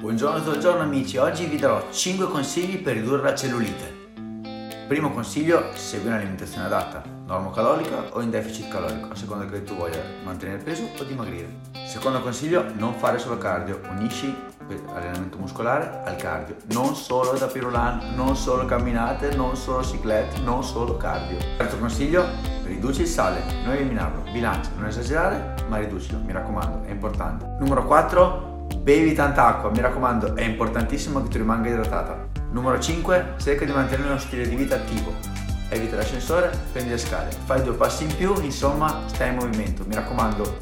Buongiorno tutti amici, oggi vi darò 5 consigli per ridurre la cellulite. Primo consiglio, segui un'alimentazione adatta, normocalorica o in deficit calorico, a seconda che tu voglia mantenere peso o dimagrire. Secondo consiglio, non fare solo cardio, unisci allenamento muscolare al cardio, non solo da pirulan, non solo camminate, non solo ciclette, non solo cardio. Terzo consiglio, riduci il sale, non eliminarlo, bilancia, non esagerare, ma riducilo, mi raccomando, è importante. Numero 4, Bevi tanta acqua, mi raccomando, è importantissimo che tu rimanga idratata. Numero 5, cerca di mantenere uno stile di vita attivo. Evita l'ascensore, prendi le scale, fai due passi in più, insomma, stai in movimento. Mi raccomando,